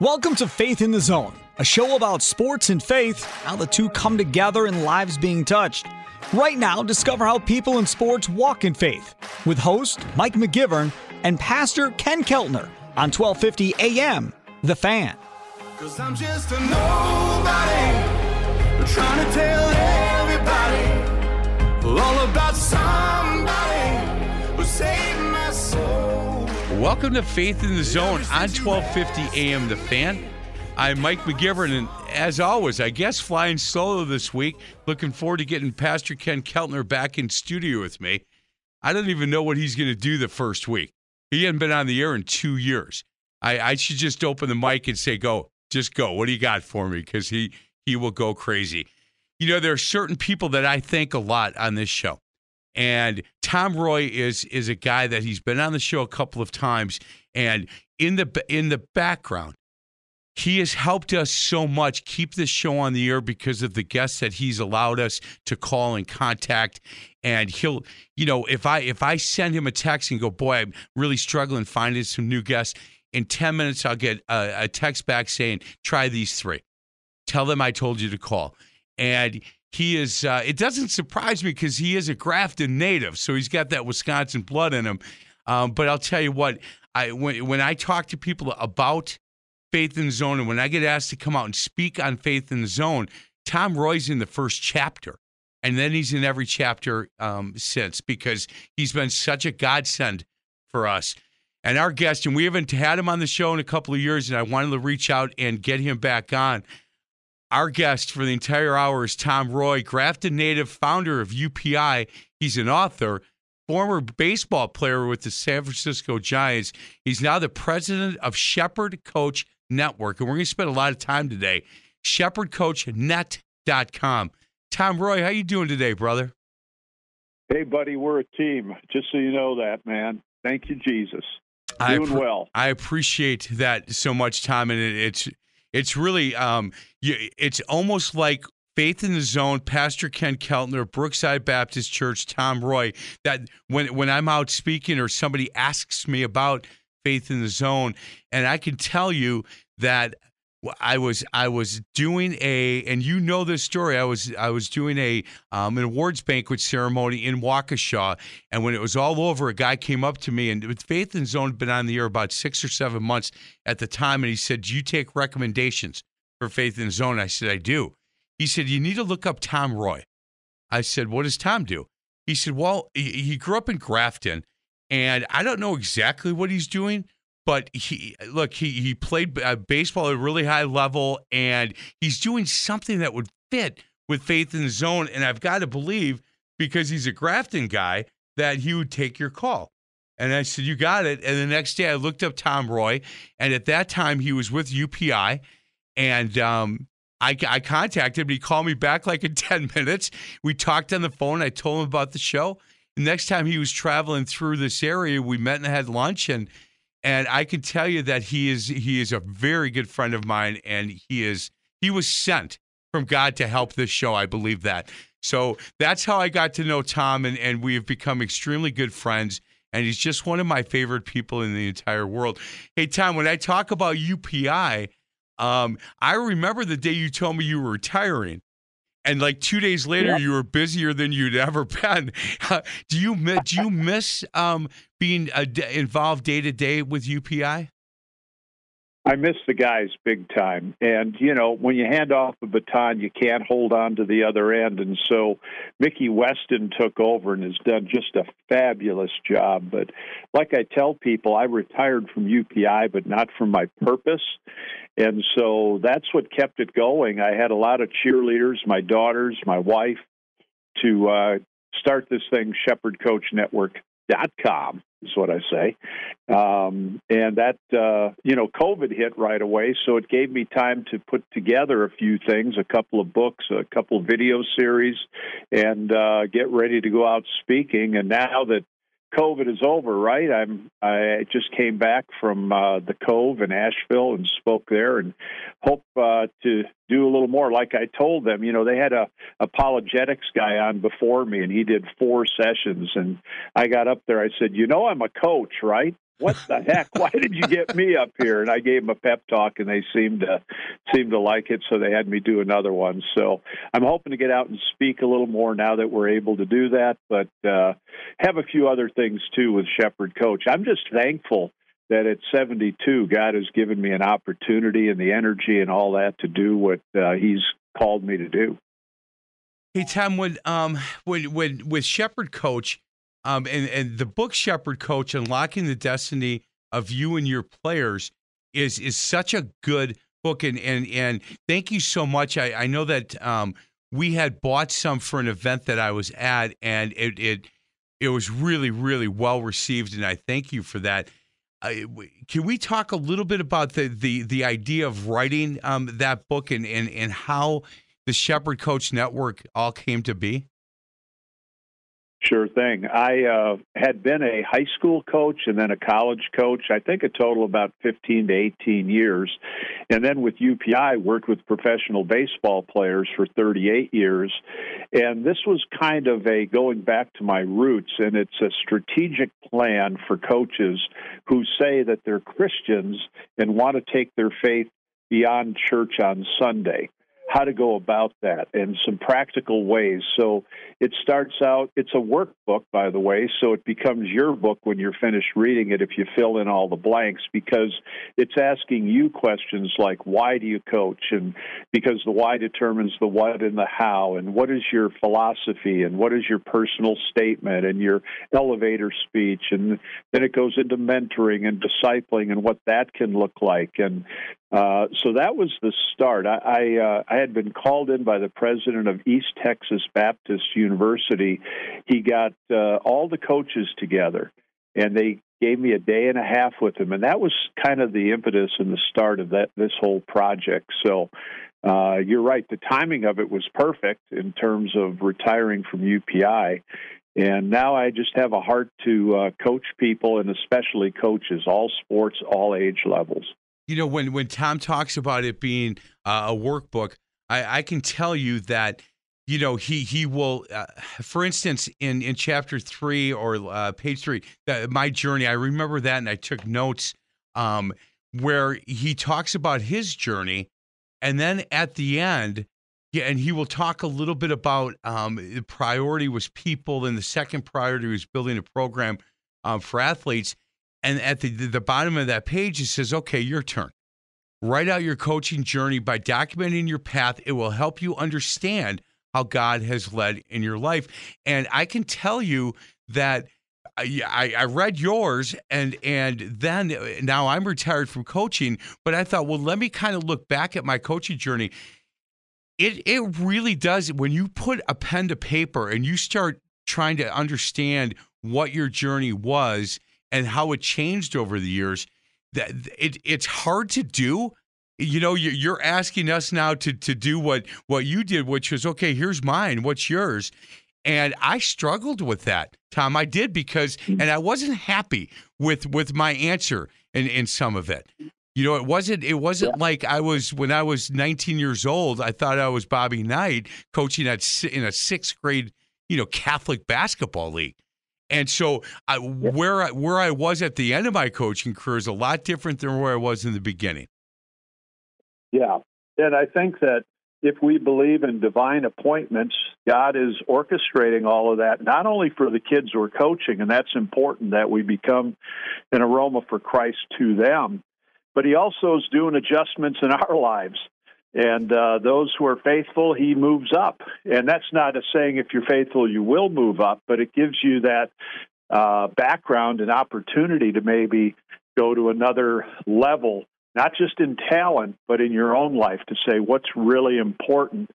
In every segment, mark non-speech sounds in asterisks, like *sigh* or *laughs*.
Welcome to Faith in the Zone, a show about sports and faith, how the two come together and lives being touched. Right now, discover how people in sports walk in faith with host Mike McGivern and Pastor Ken Keltner on 1250 AM, The Fan. Welcome to Faith in the Zone on 1250 AM The Fan. I'm Mike McGivern, and as always, I guess flying solo this week. Looking forward to getting Pastor Ken Keltner back in studio with me. I don't even know what he's going to do the first week. He hadn't been on the air in two years. I, I should just open the mic and say, "Go, just go. What do you got for me?" Because he he will go crazy. You know, there are certain people that I thank a lot on this show. And Tom Roy is is a guy that he's been on the show a couple of times, and in the in the background, he has helped us so much keep this show on the air because of the guests that he's allowed us to call and contact. And he'll, you know, if I if I send him a text and go, boy, I'm really struggling finding some new guests. In ten minutes, I'll get a, a text back saying, try these three. Tell them I told you to call. And he is uh, it doesn't surprise me because he is a grafton native so he's got that wisconsin blood in him. Um, but i'll tell you what i when, when i talk to people about faith in the zone and when i get asked to come out and speak on faith in the zone tom roy's in the first chapter and then he's in every chapter um, since because he's been such a godsend for us. And our guest and we haven't had him on the show in a couple of years and i wanted to reach out and get him back on our guest for the entire hour is Tom Roy, Grafton native, founder of UPI. He's an author, former baseball player with the San Francisco Giants. He's now the president of Shepherd Coach Network. And we're going to spend a lot of time today. ShepherdCoachNet.com. Tom Roy, how you doing today, brother? Hey, buddy, we're a team. Just so you know that, man. Thank you, Jesus. I Doing appre- well. I appreciate that so much, Tom, and it, it's it's really um, you, it's almost like Faith in the Zone, Pastor Ken Keltner, Brookside Baptist Church, Tom Roy. That when when I'm out speaking or somebody asks me about Faith in the Zone, and I can tell you that I was I was doing a and you know this story. I was I was doing a um, an awards banquet ceremony in Waukesha, and when it was all over, a guy came up to me and Faith and Zone had been on the air about six or seven months at the time, and he said, "Do you take recommendations for Faith and Zone?" I said, "I do." He said, "You need to look up Tom Roy." I said, "What does Tom do?" He said, "Well, he, he grew up in Grafton, and I don't know exactly what he's doing." But he look he he played uh, baseball at a really high level and he's doing something that would fit with faith in the zone and i've got to believe because he's a grafton guy that he would take your call. And i said you got it. And the next day i looked up tom roy and at that time he was with upi and um, I, I contacted him he called me back like in *laughs* 10 minutes. We talked on the phone i told him about the show. The next time he was traveling through this area we met and had lunch and and I can tell you that he is he is a very good friend of mine, and he is he was sent from God to help this show. I believe that. So that's how I got to know Tom, and, and we have become extremely good friends. And he's just one of my favorite people in the entire world. Hey, Tom, when I talk about UPI, um, I remember the day you told me you were retiring. And like two days later, Yep. you were busier than you'd ever been. *laughs* do you do you miss um, being uh, involved day to day with UPI? I miss the guys big time. And, you know, when you hand off the baton, you can't hold on to the other end. And so Mickey Weston took over and has done just a fabulous job. But like I tell people, I retired from UPI, but not from my purpose. And so that's what kept it going. I had a lot of cheerleaders, my daughters, my wife, to uh, start this thing, shepherdcoachnetwork.com is what I say. Um, and that, uh, you know, COVID hit right away, so it gave me time to put together a few things, a couple of books, a couple of video series, and uh, get ready to go out speaking. And now that COVID is over, right? I'm I just came back from uh, the Cove in Asheville and spoke there, and hope uh, to do a little more. Like I told them, you know, they had a apologetics guy on before me, and he did four sessions, and I got up there. I said, you know, I'm a coach, right? What the heck? *laughs* Why did you get me up here? And I gave them a pep talk, and they seemed to seemed to like it, so they had me do another one. So I'm hoping to get out and speak a little more now that we're able to do that. But uh, have a few other things too with Shepherd Coach. I'm just thankful that at 72, God has given me an opportunity and the energy and all that to do what uh, He's called me to do. Hey Tom, when um with Shepherd Coach, um and and the book Shepherd Coach, unlocking the destiny of you and your players is is such a good book and and and thank you so much. I I know that um we had bought some for an event that I was at and it it it was really really well received and I thank you for that. Can we talk a little bit about the the the idea of writing um, that book and, and and how the Shepherd Coach Network all came to be? Sure thing. I uh, had been a high school coach and then a college coach, I think a total of about 15 to 18 years. And then with UPI, worked with professional baseball players for 38 years. And this was kind of a going back to my roots, and it's a strategic plan for coaches who say that they're Christians and want to take their faith beyond church on Sunday how to go about that and some practical ways. So it starts out, it's a workbook, by the way, so it becomes your book when you're finished reading it if you fill in all the blanks because it's asking you questions like why do you coach? And because the why determines the what and the how, and what is your philosophy, and what is your personal statement, and your elevator speech. And then it goes into mentoring and discipling and what that can look like. And uh, so that was the start. I I, uh, I had been called in by the president of East Texas Baptist University. He got uh, all the coaches together, and they gave me a day and a half with him, and that was kind of the impetus and the start of that this whole project. So. Uh, you're right. The timing of it was perfect in terms of retiring from UPI, and now I just have a heart to uh, coach people and especially coaches, all sports, all age levels. You know, when when Tom talks about it being uh, a workbook, I, I can tell you that you know he he will, uh, for instance, in in chapter three or uh, page three, that my journey. I remember that, and I took notes um, where he talks about his journey, and then at the end. Yeah, and he will talk a little bit about um, the priority was people, and the second priority was building a program um, for athletes. And at the the bottom of that page, it says, "Okay, your turn. Write out your coaching journey by documenting your path. It will help you understand how God has led in your life." And I can tell you that uh, I, I I read yours, and and then uh, now I'm retired from coaching, but I thought, well, let me kind of look back at my coaching journey. It it really does when you put a pen to paper and you start trying to understand what your journey was and how it changed over the years that it it's hard to do you know you- you're asking us now to to do what what you did which was okay here's mine what's yours and i struggled with that tom i did because hmm. and i wasn't happy with with my answer in in some of it. You know, it wasn't it wasn't yeah. like I was when I was 19 years old. I thought I was Bobby Knight coaching at in a sixth grade, you know, Catholic basketball league. And so, I, where I, where I was at the end of my coaching career is a lot different than where I was in the beginning. Yeah, and I think that if we believe in divine appointments, God is orchestrating all of that, not only for the kids we're coaching, and that's important that we become an aroma for Christ to them, but He also is doing adjustments in our *laughs* lives. And uh, those who are faithful, he moves up. And that's not a saying if you're faithful, you will move up, but it gives you that uh, background and opportunity to maybe go to another level, not just in talent, but in your own life to say what's really important.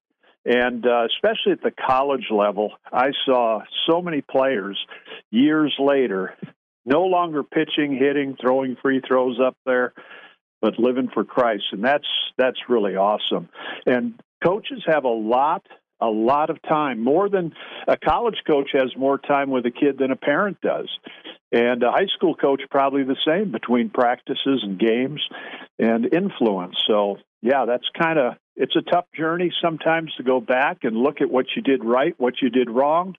And uh, especially at the college level, I saw so many players years later no longer pitching, hitting, throwing free throws up there but living for Christ, and that's that's really awesome. And coaches have a lot a lot of time, more than a college coach has more time with a kid than a parent does. And a high school coach probably the same between practices and games and influence. So, yeah, that's kind of it's a tough journey sometimes to go back and look at what you did right, what you did wrong,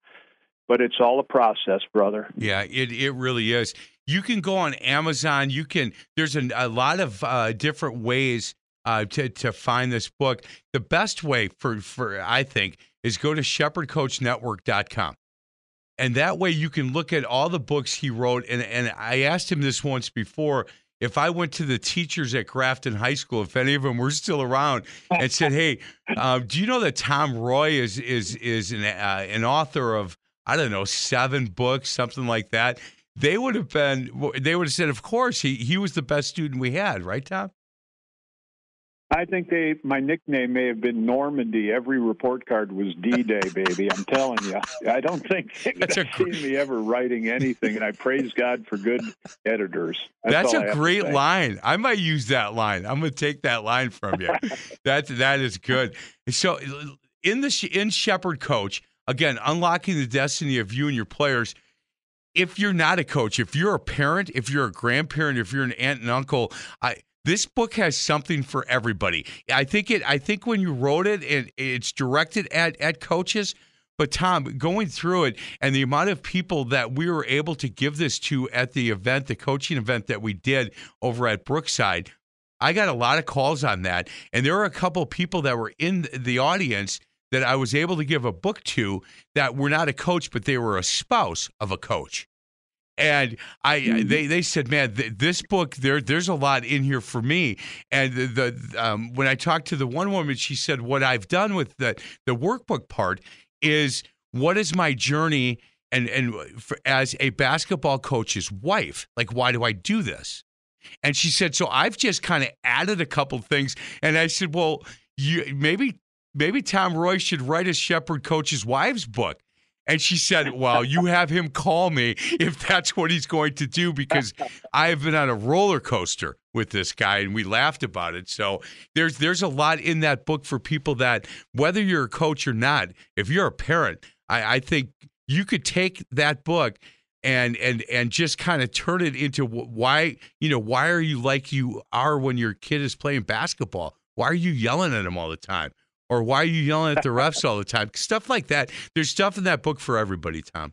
but it's all a process, brother. Yeah, it it really is you can go on Amazon. You can. There's a, a lot of uh, different ways uh, to to find this book. The best way for for I think is go to shepherdcoachnetwork.com. And that way you can look at all the books he wrote. And, and I asked him this once before. If I went to the teachers at Grafton High School, if any of them were still around, and said, "Hey, uh, do you know that Tom Roy is is is an uh, an author of I don't know seven books, something like that?" they would have been they would have said of course he he was the best student we had right tom I think they my nickname may have been Normandy. Every report card was D Day, baby. I'm telling you. I don't think they've seen me ever writing anything, and I praise God for good editors. That's, That's a great line. I might use that line. I'm going to take that line from you. *laughs* that that is good. So in the in Shepherd Coach again, unlocking the destiny of you and your players if you're not a coach, if you're a parent, if you're a grandparent, if you're an aunt and uncle, I this book has something for everybody. I think it. I think when you wrote it, and it's directed at at coaches. But Tom, going through it and the amount of people that we were able to give this to at the event, the coaching event that we did over at Brookside, I got a lot of calls on that, and there were a couple people that were in the audience that I was able to give a book to that were not a coach, but they were a spouse of a coach. And I, mm-hmm. they, they said, man, th- this book there, there's a lot in here for me. And the, the um, when I talked to the one woman, she said, what I've done with the the workbook part is what is my journey and and for, as a basketball coach's wife, like why do I do this? And she said, so I've just kind of added a couple things. And I said, well, you maybe maybe Tom Roy should write a Shepherd coach's wives book. And she said, Well, you have him call me if that's what he's going to do because I have been on a roller coaster with this guy and we laughed about it. So there's there's a lot in that book for people that whether you're a coach or not, if you're a parent, I, I think you could take that book and and and just kind of turn it into why you know why are you like you are when your kid is playing basketball? Why are you yelling at him all the time? Or why are you yelling at the refs all the time? Stuff like that. There's stuff in that book for everybody, Tom.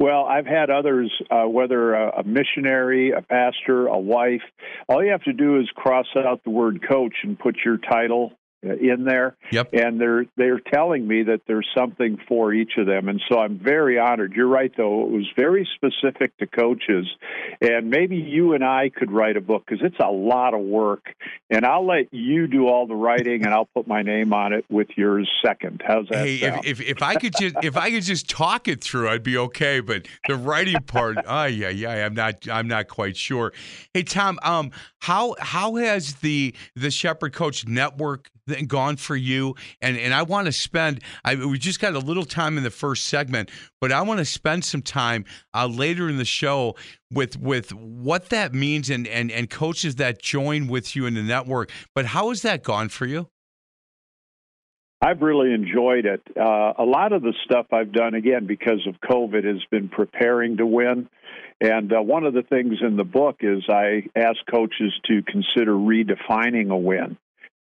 Well, I've had others, uh, whether a, a, missionary, a pastor, a wife. All you have to do is cross out the word coach and put your title in there. Yep. And they're they're telling me that there's something for each of them, and so I'm very honored. You're right, though; it was very specific to coaches, and maybe you and I could write a book because it's a lot of work. And I'll let you do all the writing, and I'll put my name on it with yours second. How's that? Hey, if, if, if I could just if I could just talk it through, I'd be okay. But the writing part, oh yeah, yeah, I'm not I'm not quite sure. Hey, Tom, um, how how has the the Shepherd Coach Network gone for you? And and I want to spend. I, we just got a little time in the first segment, but I want to spend some time uh, later in the show with with what that means and and and coaches that join with you in the network. But how has that gone for you? I've really enjoyed it. Uh, a lot of the stuff I've done, again, because of COVID, has been preparing to win. And uh, one of the things in the book is I ask coaches to consider redefining a win.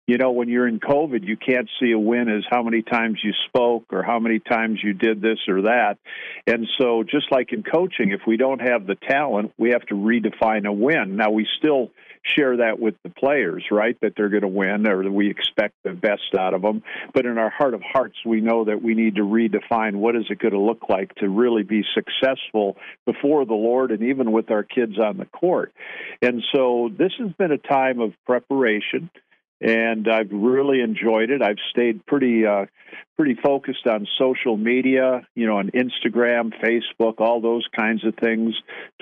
You know, when you're in COVID, you can't see a win as how many times you spoke or how many times you did this or that. And so, just like in coaching, if we don't have the talent, we have to redefine a win. Now, we still share that with the players, right? That they're going to win or we expect the best out of them. But in our heart of hearts, we know that we need to redefine what is it going to look like to really be successful before the Lord and even with our kids on the court. And so this has been a time of preparation and I've really enjoyed it. I've stayed pretty uh, pretty focused on social media, you know, on Instagram, Facebook, all those kinds of things,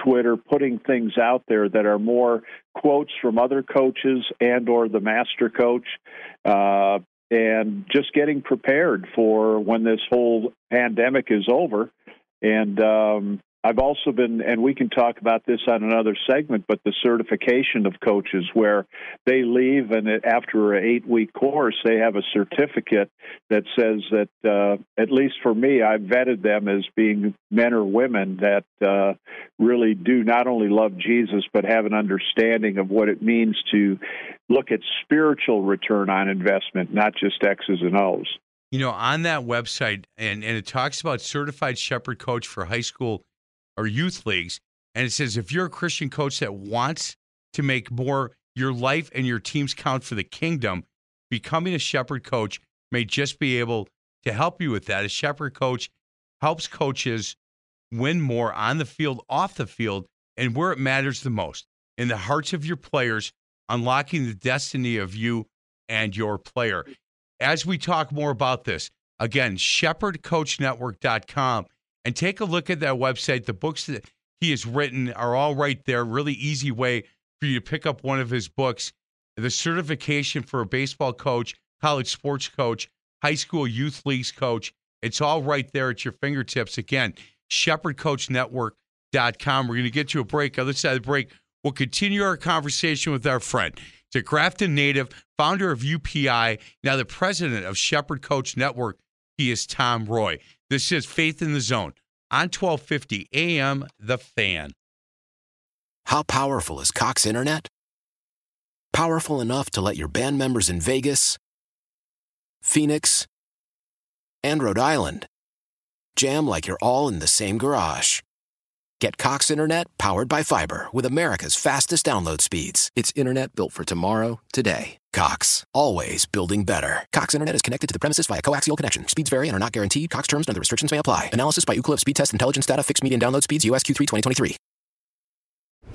Twitter, putting things out there that are more quotes from other coaches and or the master coach. Uh, and just getting prepared for when this whole pandemic is over. And um, I've also been, and we can talk about this on another segment, but the certification of coaches, where they leave and after an eight week course, they have a certificate that says that, uh, at least for me, I've vetted them as being men or women that uh, really do not only love Jesus, but have an understanding of what it means to look at spiritual return on investment, not just X's and O's. You know, on that website, and, and it talks about certified shepherd coach for high school or youth leagues. And it says if you're a Christian coach that wants to make more your life and your teams count for the kingdom, becoming a shepherd coach may just be able to help you with that. A shepherd coach helps coaches win more on the field, off the field, and where it matters the most in the hearts of your players, unlocking the destiny of you and your player. As we talk more about this, again, shepherdcoachnetwork.com and take a look at that website. The books that he has written are all right there. Really easy way for you to pick up one of his books. The certification for a baseball coach, college sports coach, high school youth leagues coach. It's all right there at your fingertips. Again, shepherdcoachnetwork.com. We're going to get to a break. Other side of the break, we'll continue our conversation with our friend. A Grafton native, founder of UPI, now the president of Shepherd Coach Network. He is Tom Roy. This is Faith in the Zone on 1250 AM The Fan. How powerful is Cox Internet? Powerful enough to let your band members in Vegas, Phoenix, and Rhode Island jam like you're all in the same garage. Get Cox Internet powered by fiber with America's fastest download speeds. It's internet built for tomorrow, today. Cox, always building better. Cox Internet is connected to the premises via coaxial connection. Speeds vary and are not guaranteed. Cox terms and other restrictions may apply. Analysis by Ookla Speed Test Intelligence Data. Fixed median download speeds. USQ3 2023.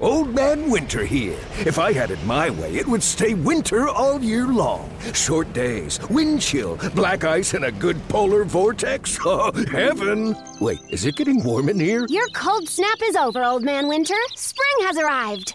Old Man Winter here. If I had it my way, it would stay winter all year long. Short days, wind chill, black ice, and a good polar vortex. *laughs* Oh, heaven! Wait, is it getting warm in here? Your cold snap is over, Old Man Winter. Spring has arrived.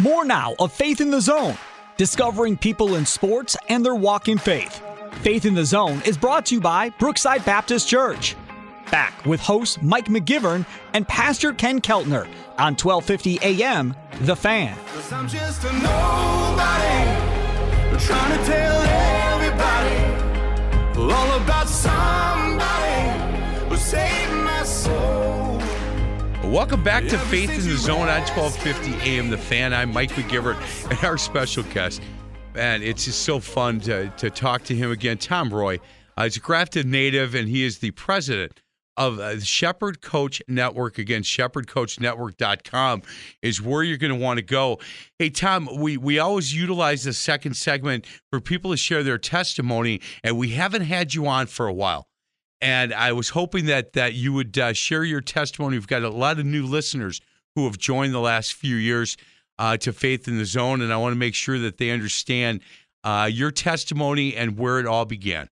More now of Faith in the Zone, discovering people in sports and their walk in faith. Faith in the Zone is brought to you by Brookside Baptist Church. Back with host Mike McGivern and Pastor Ken Keltner on 1250 AM The Fan. Welcome back to Faith in the Zone on 1250 AM The Fan. I'm Mike McGivern and our special guest. Man, it's just so fun to, to talk to him again. Tom Roy uh, he's a Grafton native, and he is the president of uh, Shepherd Coach Network. Again, shepherdcoachnetwork.com is where you're going to want to go. Hey, Tom, we, we always utilize the second segment for people to share their testimony, and we haven't had you on for a while and I was hoping that that you would uh, share your testimony. We've got a lot of new listeners who have joined the last few years uh, to Faith in the Zone, and I want to make sure that they understand uh, your testimony and where it all began.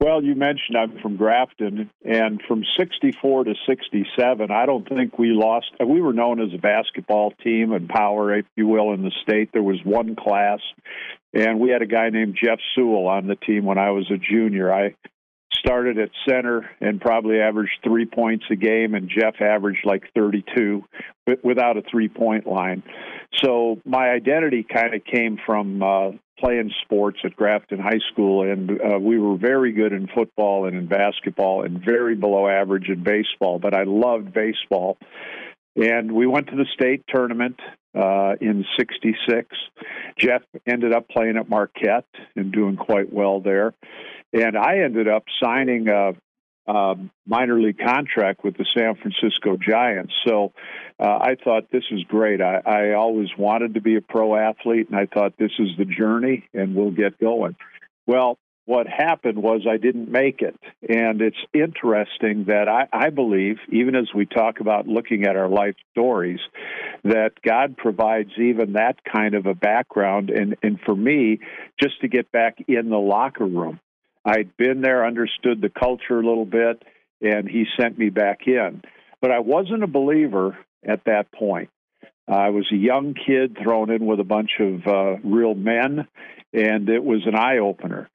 Well, you mentioned I'm from Grafton, and from 64 to 67, I don't think we lost. We were known as a basketball team and power, if you will, in the state. There was one class, and we had a guy named Jeff Sewell on the team when I was a junior. I started at center and probably averaged three points a game, and Jeff averaged like 32 without a three point line. So my identity kind of came from uh, playing sports at Grafton High School, and uh, we were very good in football and in basketball, and very below average in baseball. But I loved baseball. And we went to the state tournament uh, in 66. Jeff ended up playing at Marquette and doing quite well there. And I ended up signing a, a minor league contract with the San Francisco Giants. So uh, I thought this is great. I, I always wanted to be a pro athlete, and I thought this is the journey, and we'll get going. Well, what happened was I didn't make it. And it's interesting that I, I, believe, even as we talk about looking at our life stories, that God provides even that kind of a background. And, and for me, just to get back in the locker room, I'd been there, understood the culture a little bit, and he sent me back in. But I wasn't a believer at that point. I was a young kid thrown in with a bunch of uh, real men, and it was an eye opener.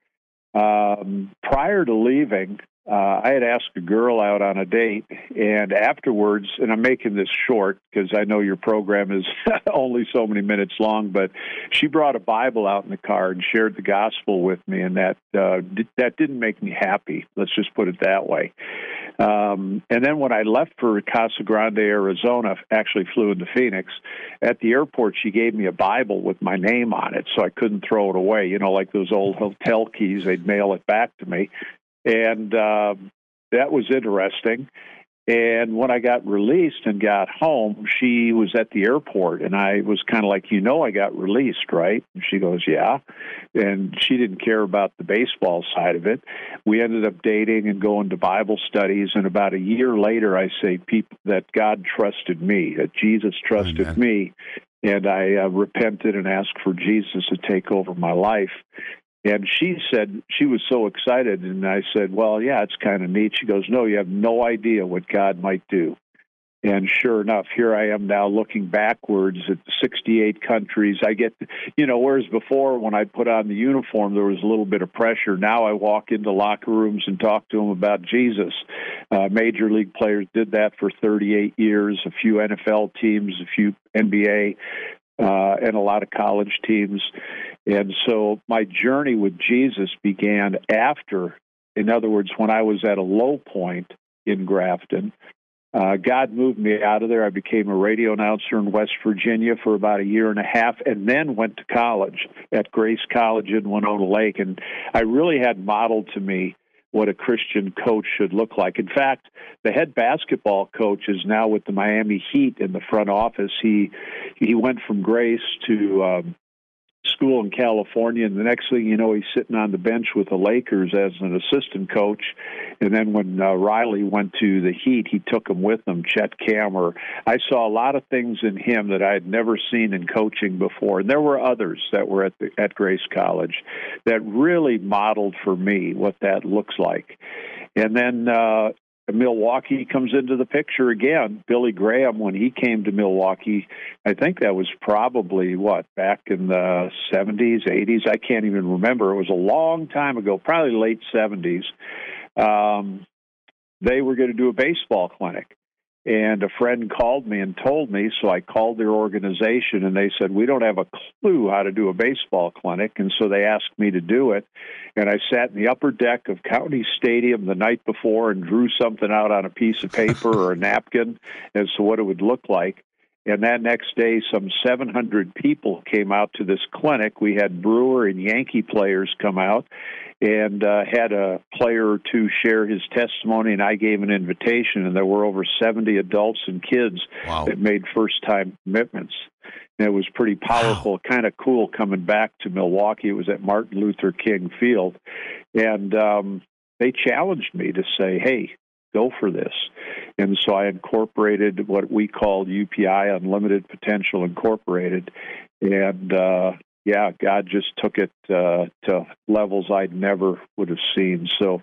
Um, prior to leaving, uh, I had asked a girl out on a date, and afterwards, and I'm making this short because I know your program is *laughs* only so many minutes long, but she brought a Bible out in the car and shared the gospel with me, and that uh, d- that didn't make me happy. Let's just put it that way. Um, and then when I left for Casa Grande, Arizona, actually flew into Phoenix. At the airport, she gave me a Bible with my name on it, so I couldn't throw it away. You know, like those old hotel keys, they'd mail it back to me and uh, that was interesting. And when I got released and got home, she was at the airport, and I was kind of like, you know, I got released, right? And she goes, yeah. And she didn't care about the baseball side of it. We ended up dating and going to Bible studies. And about a year later, I say people that God trusted me, that Jesus trusted Amen. me, and I uh, repented and asked for Jesus to take over my life. And she said she was so excited, and I said, "Well, yeah, it's kind of neat." She goes, "No, you have no idea what God might do." And sure enough, here I am now looking backwards at 68 countries. I get, you know, whereas before when I put on the uniform, there was a little bit of pressure. Now I walk into locker rooms and talk to them about Jesus. Uh, major league players did that for 38 years, a few NFL teams, a few NBA, uh, and a lot of college teams. And so my journey with Jesus began after, in other words, when I was at a low point in Grafton. Uh, God moved me out of there. I became a radio announcer in West Virginia for about a year and a half, and then went to college at Grace College in Winona Lake. And I really had modeled to me what a Christian coach should look like. In fact, the head basketball coach is now with the Miami Heat in the front office. He he went from Grace to um, school in California, and the next thing you know, he's sitting on the bench with the Lakers as an assistant coach. And then when uh, Riley went to the Heat, he took him with him. Chet Kammerer. I saw a lot of things in him that I had never seen in coaching before, and there were others that were at the, at Grace College that really modeled for me what that looks like. And then uh, Milwaukee comes into the picture again. Billy Graham, when he came to Milwaukee, I think that was probably what back in the 70s, 80s. I can't even remember. It was a long time ago, probably late 70s. Um, they were going to do a baseball clinic. And a friend called me and told me, so I called their organization and they said, We don't have a clue how to do a baseball clinic. And so they asked me to do it. And I sat in the upper deck of County Stadium the night before and drew something out on a piece of paper or a napkin as to what it would look like. And that next day, some 700 people came out to this clinic. We had Brewer and Yankee players come out and uh, had a player or two share his testimony, and I gave an invitation, and there were over 70 adults and kids Wow. that made first time commitments. And it was pretty powerful, kind of cool coming back to Milwaukee. It was at Martin Luther King Field. And um, they challenged me to say, hey, go for this. And so I incorporated what we called UPI, Unlimited Potential Incorporated. And uh, yeah, God just took it uh, to levels I'd never would have seen. So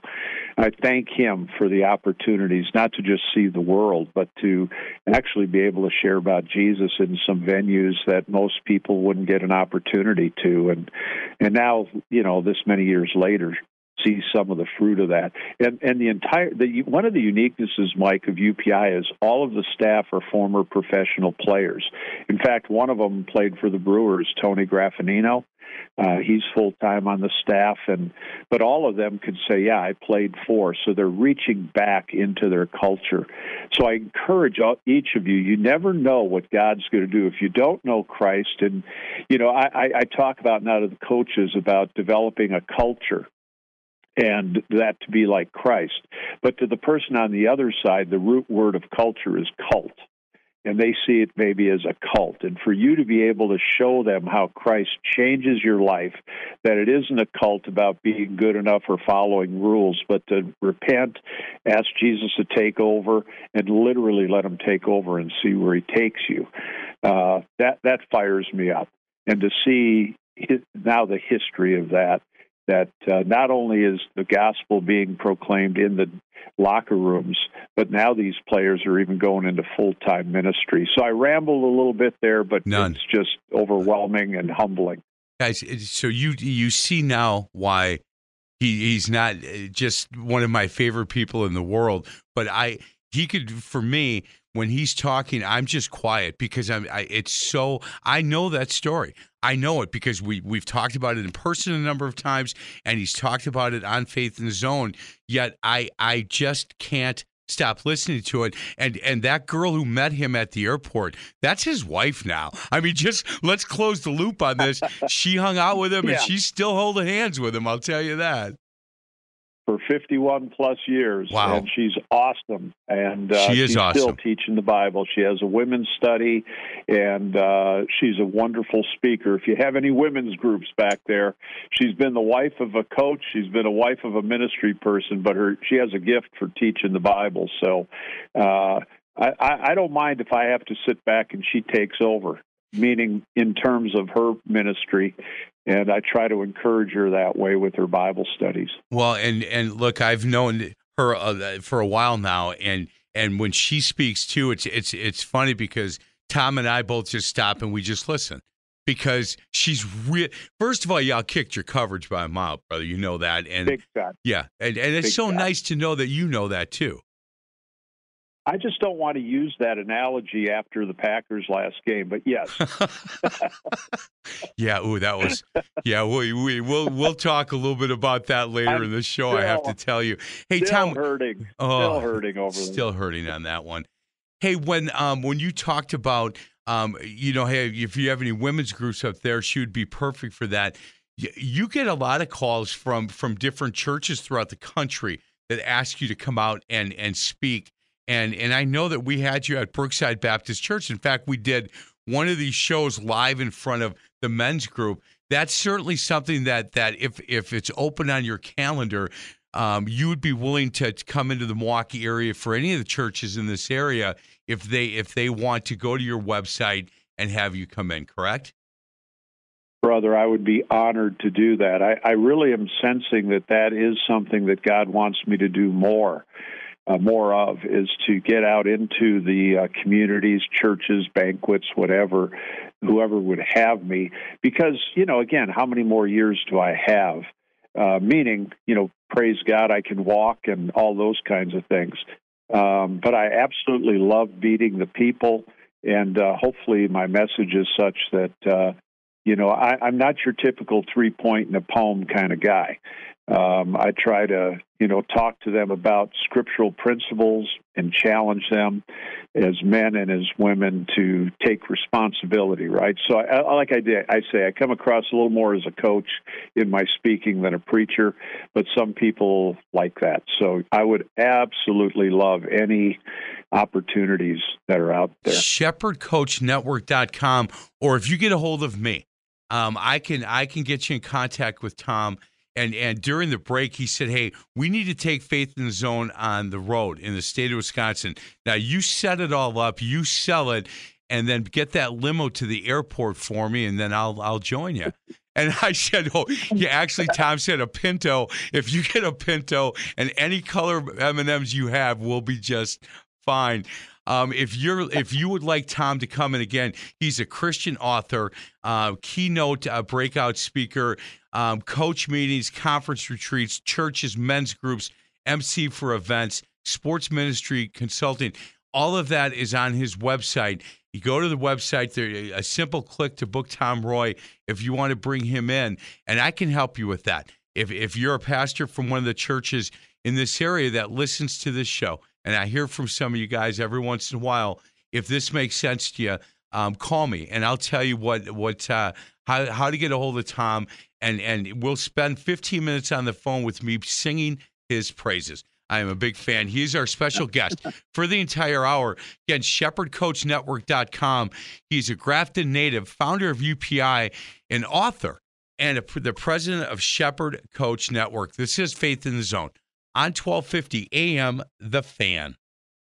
I thank Him for the opportunities, not to just see the world, but to actually be able to share about Jesus in some venues that most people wouldn't get an opportunity to. And and now, you know, this many years later, see some of the fruit of that. And and the entire the one of the uniquenesses, Mike, of UPI is all of the staff are former professional players. In fact, one of them played for the Brewers, Tony Graffanino. Uh, he's full time on the staff, and but all of them could say, "Yeah, I played for." So they're reaching back into their culture. So I encourage all, each of you. You never know what God's going to do if you don't know Christ. And you know, I, I, I talk about now to the coaches about developing a culture and that to be like Christ. But to the person on the other side, the root word of culture is cult. And they see it maybe as a cult. And for you to be able to show them how Christ changes your life, that it isn't a cult about being good enough or following rules, but to repent, ask Jesus to take over, and literally let him take over and see where he takes you. Uh, that, that fires me up. And to see now the history of that that uh, not only is the gospel being proclaimed in the locker rooms, but now these players are even going into full time ministry. So I rambled a little bit there, but None. it's just overwhelming and humbling. guys. So you you see now why he he's not uh, just one of my favorite people in the world, but I he could for me when he's talking, I'm just quiet because I'm. I, it's so I know that story. I know it because we we've talked about it in person a number of times, and he's talked about it on Faith in the Zone. Yet I I just can't stop listening to it and and that girl who met him at the airport that's his wife now i mean just let's close the loop on this *laughs* she hung out with him Yeah. and she's still holding hands with him i'll tell you that For 51 plus years, Wow. and she's awesome. And uh, She is she's still teaching the Bible. She has a women's study, and uh, she's a wonderful speaker. If you have any women's groups back there, she's been the wife of a coach. She's been a wife of a ministry person, but her she has a gift for teaching the Bible. So uh, I, I don't mind if I have to sit back and she takes over. Meaning, in terms of her ministry, and I try to encourage her that way with her Bible studies. Well, and and look, I've known her uh, for a while now, and and when she speaks too, it's it's it's funny because Tom and I both just stop and we just listen because she's real. First of all, y'all kicked your coverage by a mile, brother. You know that, and yeah, and and it's Big so time. nice to know that you know that too. I just don't want to use that analogy after the Packers last game, but yes, *laughs* *laughs* yeah, ooh, that was yeah. We we we'll we'll talk a little bit about that later I'm in the show. I have to tell you. Hey, still Tom, hurting, Oh, still hurting over still hurting on that one. Hey, when um when you talked about um you know hey if you have any women's groups up there, she would be perfect for that. You get a lot of calls from from different churches throughout the country that ask you to come out and and speak. And and I know that we had you at Brookside Baptist Church. In fact, we did one of these shows live in front of the men's group. That's certainly something that that if if it's open on your calendar, um, you would be willing to come into the Milwaukee area for any of the churches in this area if they if they want to go to your website and have you come in. Correct? brother. I would be honored to do that. I, I really am sensing that that is something that God wants me to do more. Uh, more of is to get out into the uh, communities, churches, banquets, whatever, whoever would have me. Because, you know, again, how many more years do I have? Uh, meaning, you know, praise God, I can walk and all those kinds of things. Um, but I absolutely love beating the people, and uh, hopefully my message is such that uh, you know I, I'm not your typical three point in a poem kind of guy. Um, I try to, you know, talk to them about scriptural principles and challenge them as men and as women to take responsibility, right? So, I, like I did, I say, I come across a little more as a coach in my speaking than a preacher, but some people like that. So, I would absolutely love any opportunities that are out there. ShepherdCoachNetwork.com, or if you get a hold of me, um, I can I can get you in contact with Tom and and during the break he said hey we need to take faith in the zone on the road in the state of wisconsin now you set it all up you sell it and then get that limo to the airport for me and then i'll i'll join you *laughs* and I said, "Oh, yeah." Actually, Tom said a Pinto. If you get a Pinto and any color M and M's you have, will be just fine. Um, if you're if you would like Tom to come in again, he's a Christian author, uh, keynote uh, breakout speaker um, coach meetings, conference retreats, churches, men's groups, MC for events, sports ministry, consulting. All of that is on his website. You go to the website, there a simple click to book Tom Roy if you want to bring him in, and I can help you with that. If if you're a pastor from one of the churches in this area that listens to this show, and I hear from some of you guys every once in a while, if this makes sense to you, um, call me and I'll tell you what what uh, how how to get a hold of Tom and and we'll spend 15 minutes on the phone with me singing his praises. I am a big fan. He's our special guest *laughs* for the entire hour. Again, shepherdcoachnetwork.com. He's a Grafton native, founder of UPI, an author, and a, the president of Shepherd Coach Network. This is Faith in the Zone on 1250 AM The Fan.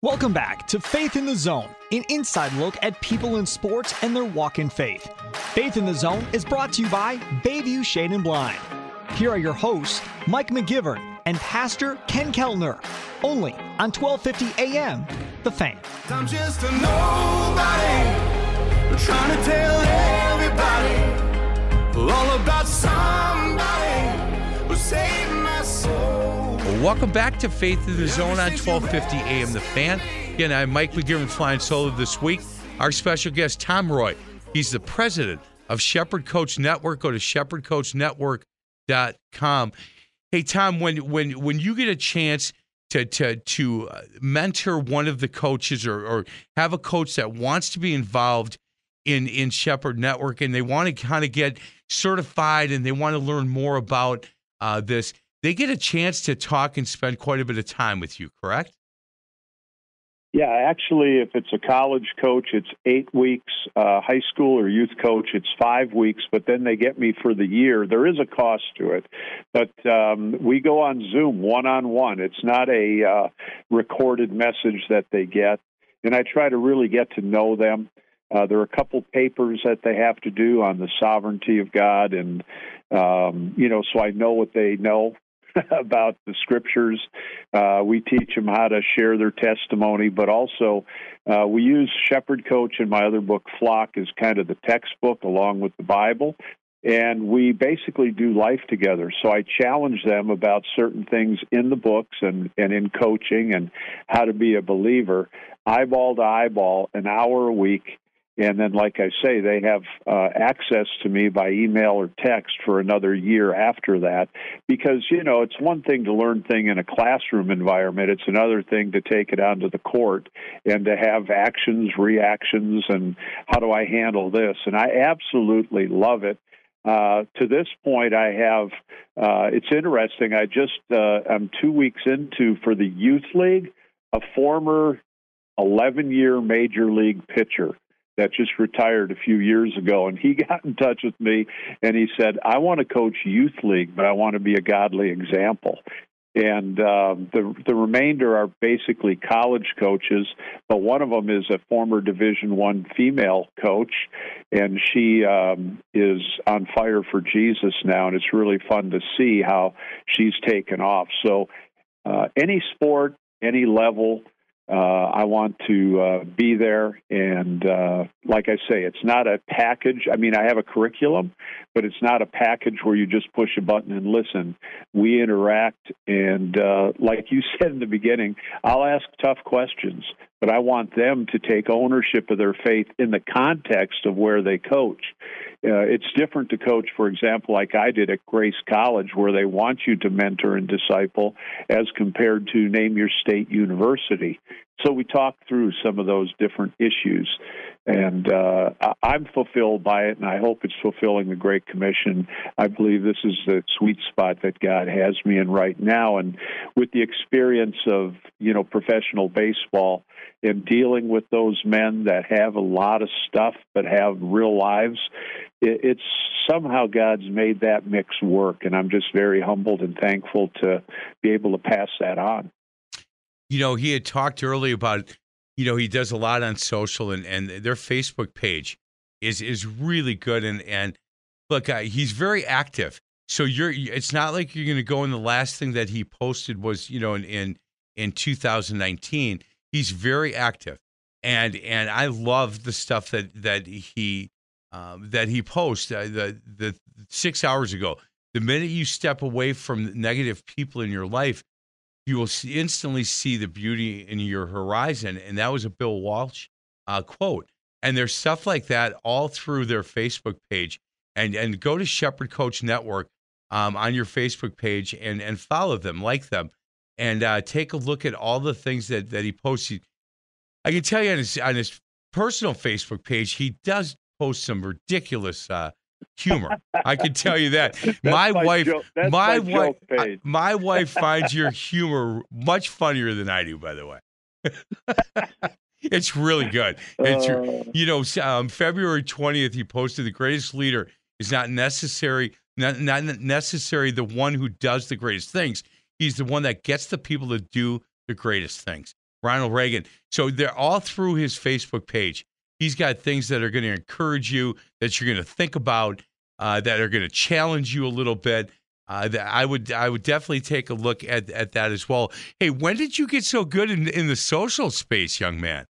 Welcome back to Faith in the Zone, an inside look at people in sports and their walk in faith. Faith in the Zone is brought to you by Bayview Shade and Blind. Here are your hosts, Mike McGivern and Pastor Ken Kellner, only on 1250 AM, The Fan. I'm just a nobody, trying to tell everybody all about somebody who saved my soul. Well, welcome back to Faith in the Zone on 1250 AM The Fan. Again, I'm Mike McGivern flying solo this week. Our special guest, Tom Roy. He's the president of Shepherd Coach Network. Go to shepherdcoachnetwork.com. Hey, Tom, when when when you get a chance to to to uh, mentor one of the coaches or, or have a coach that wants to be involved in in Shepherd Network and they want to kind of get certified and they want to learn more about uh, this – they get a chance to talk and spend quite a bit of time with you, correct? Yeah, actually, if it's a college coach, it's eight weeks. Uh, high school or youth coach, it's five weeks. But then they get me for the year. There is a cost to it, but um, we go on Zoom one on one. It's not a uh, recorded message that they get, and I try to really get to know them. Uh, there are a couple papers that they have to do on the sovereignty of God, and um, you know, so I know what they know *laughs* about the scriptures. Uh, we teach them how to share their testimony, but also uh, we use Shepherd Coach in my other book, Flock, as kind of the textbook along with the Bible. And we basically do life together. So I challenge them about certain things in the books and, and in coaching and how to be a believer, eyeball to eyeball, an hour a week and then, like I say, they have uh, access to me by email or text for another year after that. Because, you know, it's one thing to learn thing in a classroom environment, it's another thing to take it out to the court and to have actions, reactions, and how do I handle this? And I absolutely love it. Uh, to this point, I have. Uh, it's interesting. I just uh, I'm two weeks into for the youth league, a former 11 year major league pitcher that just retired a few years ago, and he *laughs* got in touch with me and he said, "I want to coach youth league, but I want to be a godly example." And uh, the the remainder are basically college coaches, but one of them is a former Division One female coach, and she um, is on fire for Jesus now, and it's really fun to see how she's taken off. So, uh, any sport, any level, Uh, I want to uh, be there, and uh, like I say, it's not a package. I mean, I have a curriculum, but it's not a package where you just push a button and listen. We interact, and uh, like you *laughs* said in the beginning, I'll ask tough questions, but I want them to take ownership of their faith in the context of where they coach. Uh, it's different to coach, for example, like I did at Grace College, where they want you to mentor and disciple, as compared to name your state university. So we talked through some of those different issues, and uh, I'm fulfilled by it, and I hope it's fulfilling the Great Commission. I believe this is the sweet spot that God has me in right now, and with the experience of you know professional baseball and dealing with those men that have a lot of stuff but have real lives, it's somehow God's made that mix work, and I'm just very humbled and thankful to be able to pass that on. You know, he had talked earlier about, you know, he does a lot on social and, and their Facebook page is is really good. And and look, uh, he's very active. So you're, it's not like you're going to go in the last thing that he posted was, you know, in in, in 2019. He's very active, and and I love the stuff that that he um, that he posts. Uh, the the six hours ago, the minute you step away from negative people in your life, you will see, instantly see the beauty in your horizon. And that was a Bill Walsh uh, quote. And there's stuff like that all through their Facebook page. And and go to Shepherd Coach Network um, on your Facebook page and and follow them, like them, and uh, take a look at all the things that that he posts. I can tell you on his on his personal Facebook page, he does post some ridiculous uh, humor. I can tell you that. *laughs* my, my, wife, my, my wife, my *laughs* wife finds your humor much funnier than I do. By the way, *laughs* it's really good. It's uh, you know, um, February twentieth, he posted the greatest leader is not necessary, not, not necessary the one who does the greatest things. He's the one that gets the people to do the greatest things. Ronald Reagan. So they're all through his Facebook page. He's got things that are going to encourage you, that you're going to think about, uh, that are going to challenge you a little bit. Uh, I would I would definitely take a look at, at that as well. Hey, when did you get so good in, in the social space, young man?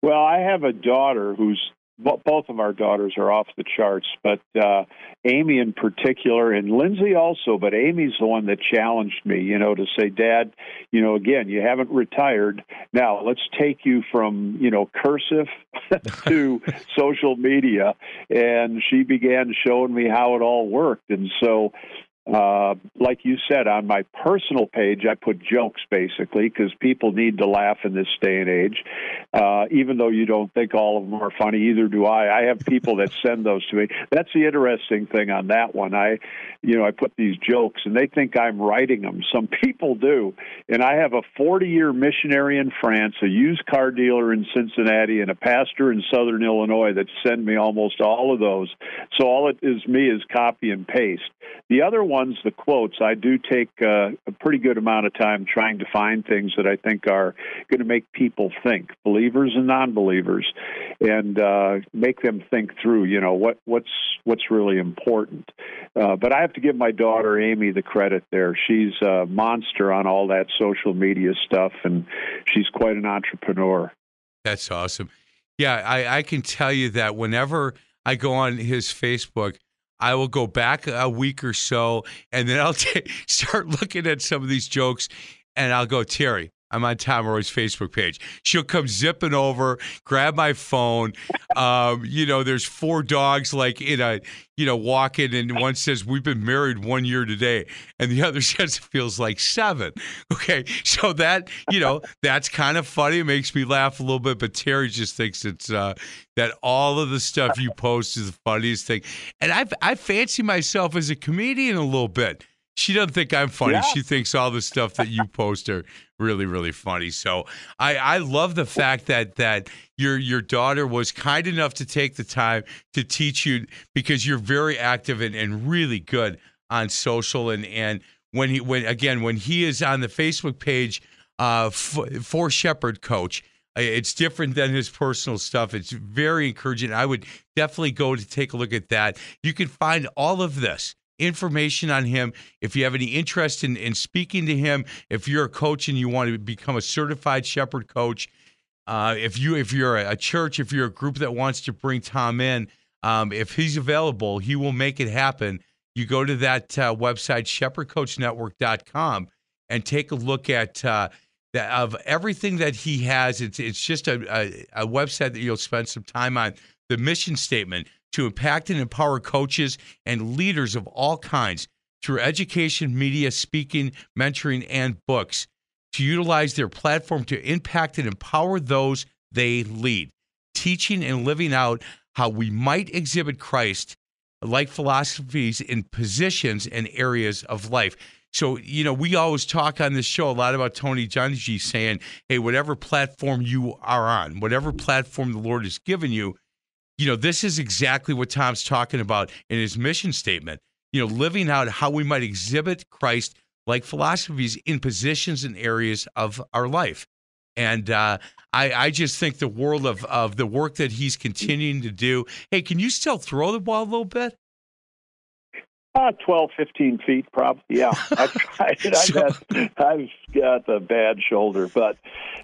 Well, I have a daughter who's both of our daughters are off the charts, but uh, Amy in particular, and Lindsay also. But Amy's the one that challenged me, you know, to say, Dad, you know, again, you haven't retired. Now let's take you from, you know, cursive *laughs* to social media. And she began showing me how it all worked. And so uh, like you said, on my personal page, I put jokes basically because people need to laugh in this day and age. Uh, even though you don't think all of them are funny, either do I. I have people that send those to me. That's the interesting thing on that one. I, you know, I put these jokes and they think I'm writing them. Some *laughs* people do. And I have a 40 year missionary in France, a used car dealer in Cincinnati, and a pastor in Southern Illinois that send me almost all of those. So all it is me is copy and paste. The other ones, the quotes, I do take uh, a pretty good amount of time trying to find things that I think are going to make people think, believers and non-believers, and uh, make them think through. You know what what's what's really important. Uh, but I have to give my daughter Amy the credit there. She's a monster on all that social media stuff, and she's quite an entrepreneur. That's awesome. Yeah, I, I can tell you that whenever I go on his Facebook I will go back a week or so, and then I'll *laughs* t- start looking at some of these jokes, and I'll go, Terry, I'm on Tom Roy's Facebook page. She'll come zipping over, grab my phone. Um, you know, there's four dogs like in a, you know, walking, and one says we've been married one year today, and the *laughs* other says it feels like seven. Okay, so that you know that's kind of funny. It makes me laugh a little bit, but Terry just thinks it's uh, that all of the stuff you post is the funniest thing, and I I fancy myself as a comedian a little bit. She doesn't think I'm funny. Yeah. She thinks all the stuff that you post are really, really funny. So I, I love the fact that that your your daughter was kind enough to take the time to teach you because you're very active and, and really good on social and and when he when again when he is on the Facebook page uh, for, for Shepherd Coach. It's different than his personal stuff. It's very encouraging. I would definitely go to take a look at that. You can find all of this information on him, if you have any interest in, in speaking to him, if you're a coach and you want to become a certified shepherd coach, uh, if you if you're a church, if you're a group that wants to bring Tom in, um, if he's available, he will make it happen. You go to that uh, website, shepherdcoachnetwork.com, and take a look at uh, of everything that he has. It's it's just a, a, a website that you'll spend some time on. The mission statement to impact and empower coaches and leaders of all kinds through education, media, speaking, mentoring, and books to utilize their platform to impact and empower those they lead, teaching and living out how we might exhibit Christ like philosophies in positions and areas of life. So, you know, we always talk on this show a lot about Tony Dungy saying, hey, whatever platform you are on, whatever platform the Lord has given you, you know, this is exactly what Tom's talking about in his mission statement. You know, living out how we might exhibit Christ like philosophies in positions and areas of our life. And uh, I, I just think the world of, of the work that he's continuing to do. Hey, can you still throw the ball a little bit? Uh, 12, 15 feet, probably. Yeah, *laughs* I've tried it. I've, got, I've got a bad shoulder, but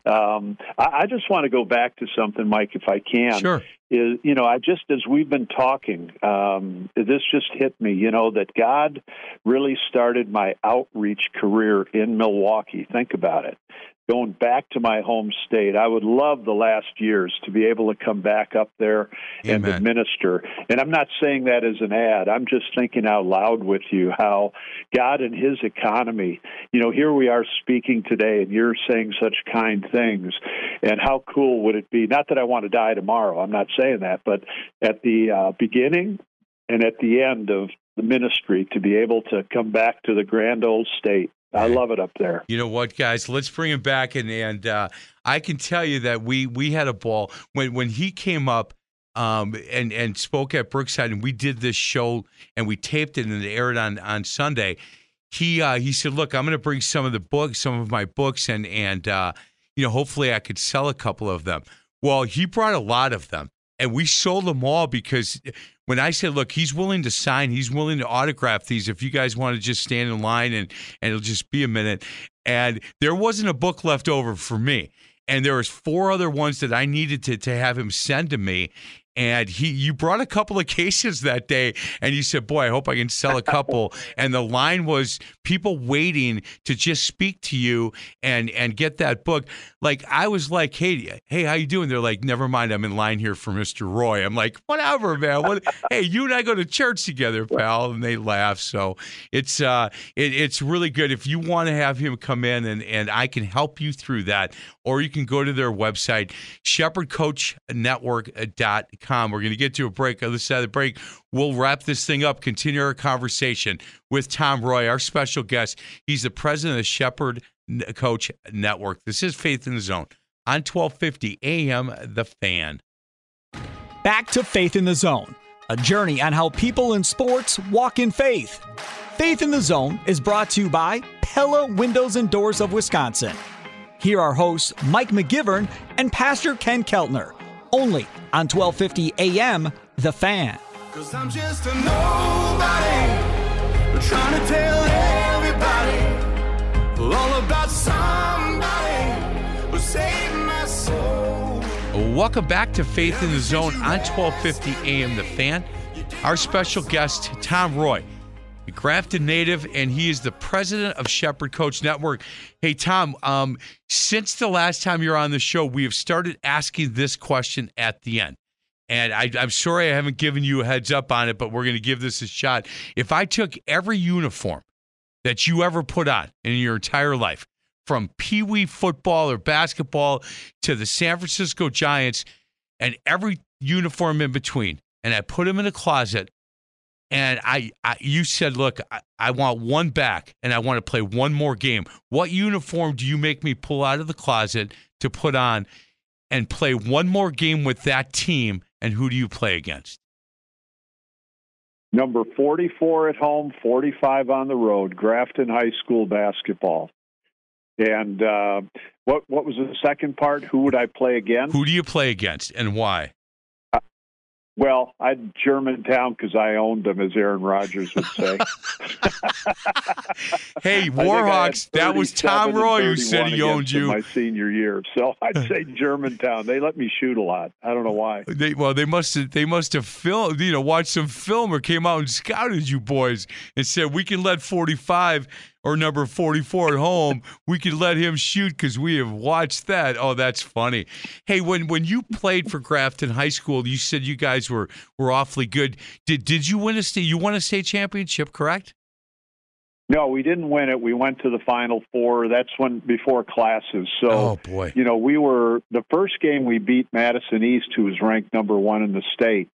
um, I, I just want to go back to something, Mike, if I can. Sure. Is you know, I just as we've been talking, um, this just hit me. You know that God really started my outreach career in Milwaukee. Think about it. Going back to my home state, I would love the last years to be able to come back up there and Amen. administer. And I'm not saying that as an ad. I'm just thinking out loud with you how God and His economy. You know, here we are speaking today, and you're saying such kind things. And how cool would it be? Not that I want to die tomorrow. I'm not saying that, but at the uh, beginning and at the end of the ministry, to be able to come back to the grand old state. I love it up there. You know what, guys? Let's bring him back, and and uh, I can tell you that we we had a ball when when he came up. Um, and and spoke at Brookside, and we did this show, and we taped it, and it aired on on Sunday. He uh, he said, "Look, I'm going to bring some of the books, some of my books, and and uh, you know, hopefully, I could sell a couple of them." Well, he brought a lot of them, and we sold them all because when I said, "Look, he's willing to sign, he's willing to autograph these. If you guys want to just stand in line and and it'll just be a minute," and there wasn't a book left over for me, and there was four other ones that I needed to to have him send to me. And he, you brought a couple of cases that day, and you said, "Boy, I hope I can sell a couple." *laughs* and the line was people waiting to just speak to you and and get that book. Like I was like, "Hey, hey, how you doing?" They're like, "Never mind, I'm in line here for Mr. Roy." I'm like, "Whatever, man. What? *laughs* hey, you and I go to church together, pal." And they laugh. So it's uh, it, it's really good if you want to have him come in and and I can help you through that, or you can go to their website, shepherdcoachnetwork.com. We're going to get to a break. On the side of the break, we'll wrap this thing up, continue our conversation with Tom Roy, our special guest. He's the president of the Shepherd Coach Network. This is Faith in the Zone on 1250 AM The Fan. Back to Faith in the Zone, a journey on how people in sports walk in faith. Faith in the Zone is brought to you by Pella Windows and Doors of Wisconsin. Here are hosts Mike McGivern and Pastor Ken Keltner, only on 1250 AM The Fan. Cause I'm just a nobody trying to tell everybody all about somebody who saved my soul. Welcome back to Faith in the Zone on 1250 AM The Fan. Our special guest, Tom Roy, Grafton native, and he is the president of Shepherd Coach Network. Hey, Tom, um, since the last time you're on the show, we have started asking this question at the end. And I, I'm sorry I haven't given you a heads up on it, but we're going to give this a shot. If I took every uniform that you ever put on in your entire life, from Pee Wee football or basketball to the San Francisco Giants, and every uniform in between, and I put them in a closet, and I, I you said, look, I, I want one back, and I want to play one more game. What uniform do you make me pull out of the closet to put on and play one more game with that team? And who do you play against? Number 44 at home, 45 on the road, Grafton High School basketball. And uh, what what was the second part? Who would I play against? Who do you play against, and why? Well, I'd Germantown because I owned them, as Aaron Rodgers would say. *laughs* hey, *laughs* Warhawks, that was Tom Roy who said he owned you. My senior year, so *laughs* I'd say Germantown. They let me shoot a lot. I don't know why. They, well, they must have. They must have filmed, you know, watched some film or came out and scouted you boys and said we can let forty-five or number 44 at home, we could let him shoot because we have watched that. Oh, that's funny. Hey, when when you played for Grafton High School, you said you guys were were awfully good. Did did you win a state? You won a state championship, correct? No, we didn't win it. We went to the final four. That's when before classes. So, oh boy, you know, we were the first game we beat Madison East, who was ranked number one in the state.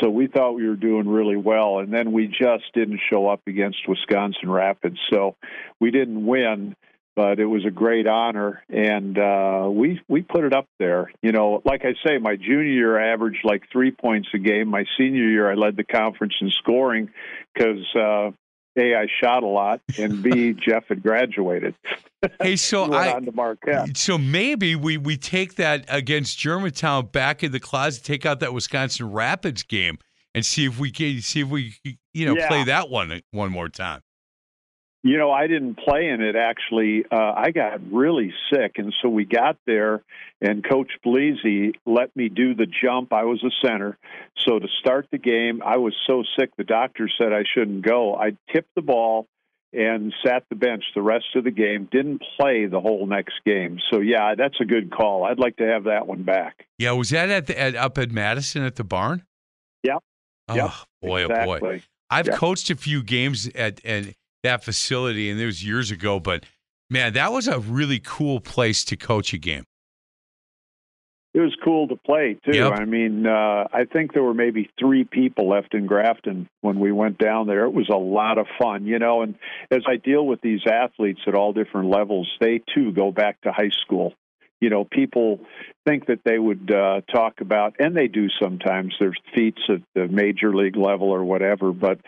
So we thought we were doing really well, and then we just didn't show up against Wisconsin Rapids. So we didn't win, but it was a great honor, and uh, we we put it up there. You know, like I say, my junior year I averaged like three points a game. My senior year I led the conference in scoring because uh, a, I shot a lot, and B, *laughs* Jeff had graduated. Hey, *laughs* so I on to Marquette. So maybe we we take that against Germantown back in the closet, take out that Wisconsin Rapids game, and see if we can see if we you know yeah. play that one one more time. You know, I didn't play in it actually. Uh, I got really sick, and so we got there, and Coach Bleasy let me do the jump. I was a center, so to start the game, I was so sick the doctor said I shouldn't go. I tipped the ball and sat the bench the rest of the game. Didn't play the whole next game. So yeah, that's a good call. I'd like to have that one back. Yeah, was that at, the, at up at Madison at the barn? Yep. Oh yep. boy, exactly. oh boy. I've yep. coached a few games at and that facility, and it was years ago. But man, that was a really cool place to coach a game. It was cool to play too. Yep. I mean, uh, I think there were maybe three people left in Grafton when we went down there. It was a lot of fun, you know. And as I deal with these athletes at all different levels, they too go back to high school you know, people think that they would uh, talk about, and they do sometimes, their feats at the major league level or whatever. But,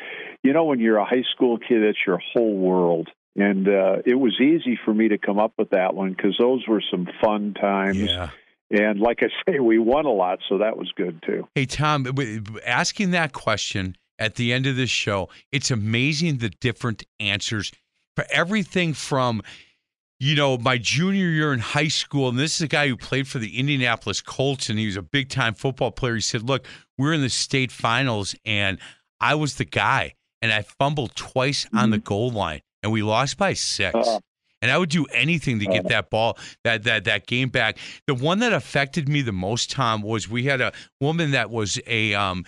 you know, when you're a high school kid, it's your whole world. And uh, it was easy for me to come up with that one because those were some fun times. Yeah. And like I say, we won a lot, so that was good too. Hey, Tom, asking that question at the end of this show, it's amazing the different answers for everything from you know, my junior year in high school, and this is a guy who played for the Indianapolis Colts, and he was a big time football player. He said, Look, we're in the state finals, and I was the guy, and I fumbled twice mm-hmm. on the mm-hmm. goal line, and we lost by 6 uh-huh. And I would do anything to get uh-huh. that ball, that that that game back. The one that affected me the most, Tom, was we had a woman that was a um,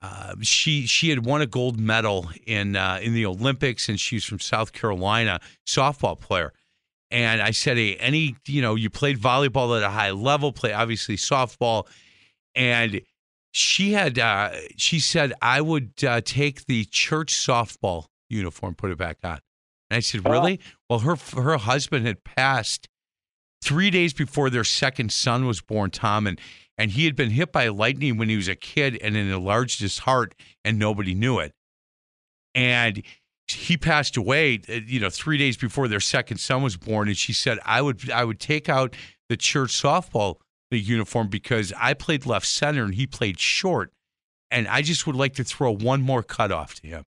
uh, she she had won a gold medal in uh, in the Olympics, and she's from South Carolina, softball player and I said, hey, any, you know, you played volleyball at a high level, play obviously softball. And she had, uh, she said, I would uh, take the church softball uniform, put it back on. And I said, really? Well, her, her husband had passed three days before their second son was born, Tom. And, and he had been hit by lightning when he was a kid and it enlarged his heart and nobody knew it. And he passed away, uh, you know, three days before their second son was born, and she said I would I would take out the church softball the uniform because I played left center and he played short, and I just would like to throw one more cutoff to him.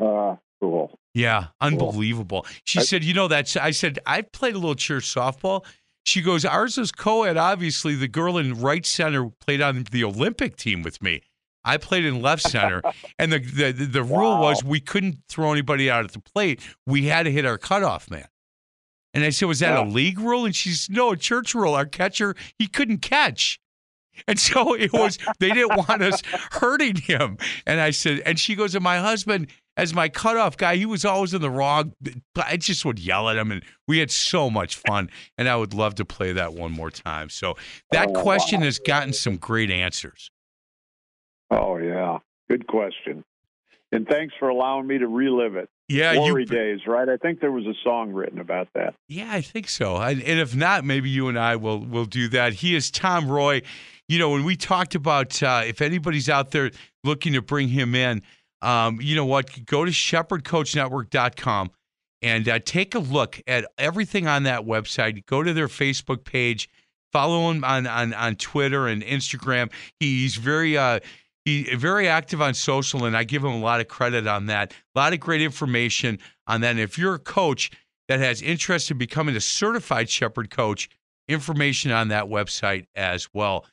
Uh, cool. Yeah, unbelievable. Cool. She I, said, you know, that's I said I played a little church softball. She goes, ours is co-ed. Obviously, the girl in right center played on the Olympic team with me. I played in left *laughs* center, and the the, the wow. rule was we couldn't throw anybody out at the plate. We had to hit our cutoff man. And I said, "Was that yeah. a league rule?" And she said, "No, a church rule. Our catcher he couldn't catch." And so *laughs* it was, they didn't want us *laughs* hurting him. And I said, and she goes, and my husband, as my cutoff guy, he was always in the wrong. I just would yell at him, and we had so much fun. And I would love to play that one more time. So that oh, question wow. has gotten some great answers. Oh yeah, good question. And thanks for allowing me to relive it. Yeah, glory you, days, right? I think there was a song written about that. Yeah, I think so. And if not, maybe you and I will will do that. He is Tom Roy. You know, when we talked about uh, if anybody's out there looking to bring him in, um, you know what? Go to ShepherdCoachNetwork.com and uh, take a look at everything on that website. Go to their Facebook page, follow him on on, on Twitter and Instagram. He's very uh, He's very active on social, and I give him a lot of credit on that. A lot of great information on that. And if you're a coach that has interest in becoming a certified Shepherd coach, information on that website as well.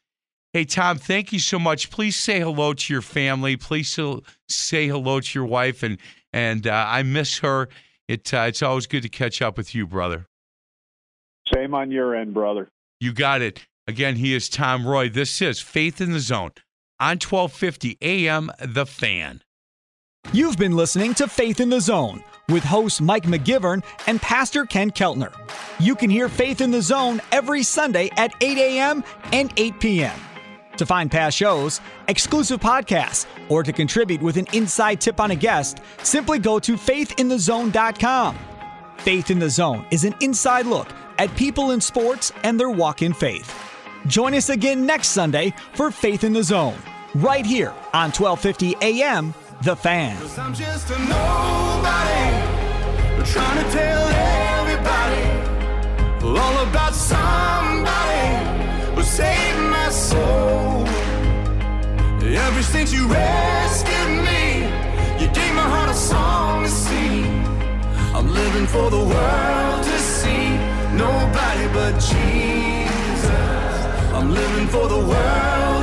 Hey, Tom, thank you so much. Please say hello to your family. Please say hello to your wife, and and uh, I miss her. It uh, it's always good to catch up with you, brother. Same on your end, brother. You got it. Again, he is Tom Roy. This is Faith in the Zone on 1250 AM The Fan. You've been listening to Faith in the Zone with host Mike McGivern and Pastor Ken Keltner. You can hear Faith in the Zone every Sunday at 8 a.m. and 8 p.m. To find past shows, exclusive podcasts, or to contribute with an inside tip on a guest, simply go to faithinthezone.com. Faith in the Zone is an inside look at people in sports and their walk in faith. Join us again next Sunday for Faith in the Zone, right here on 1250 AM, The Fan. I'm just a nobody, trying to tell everybody all about somebody who saved my soul. Ever since you rescued me, you gave my heart a song to sing. I'm living for the world to see, nobody but Jesus. I'm living for the world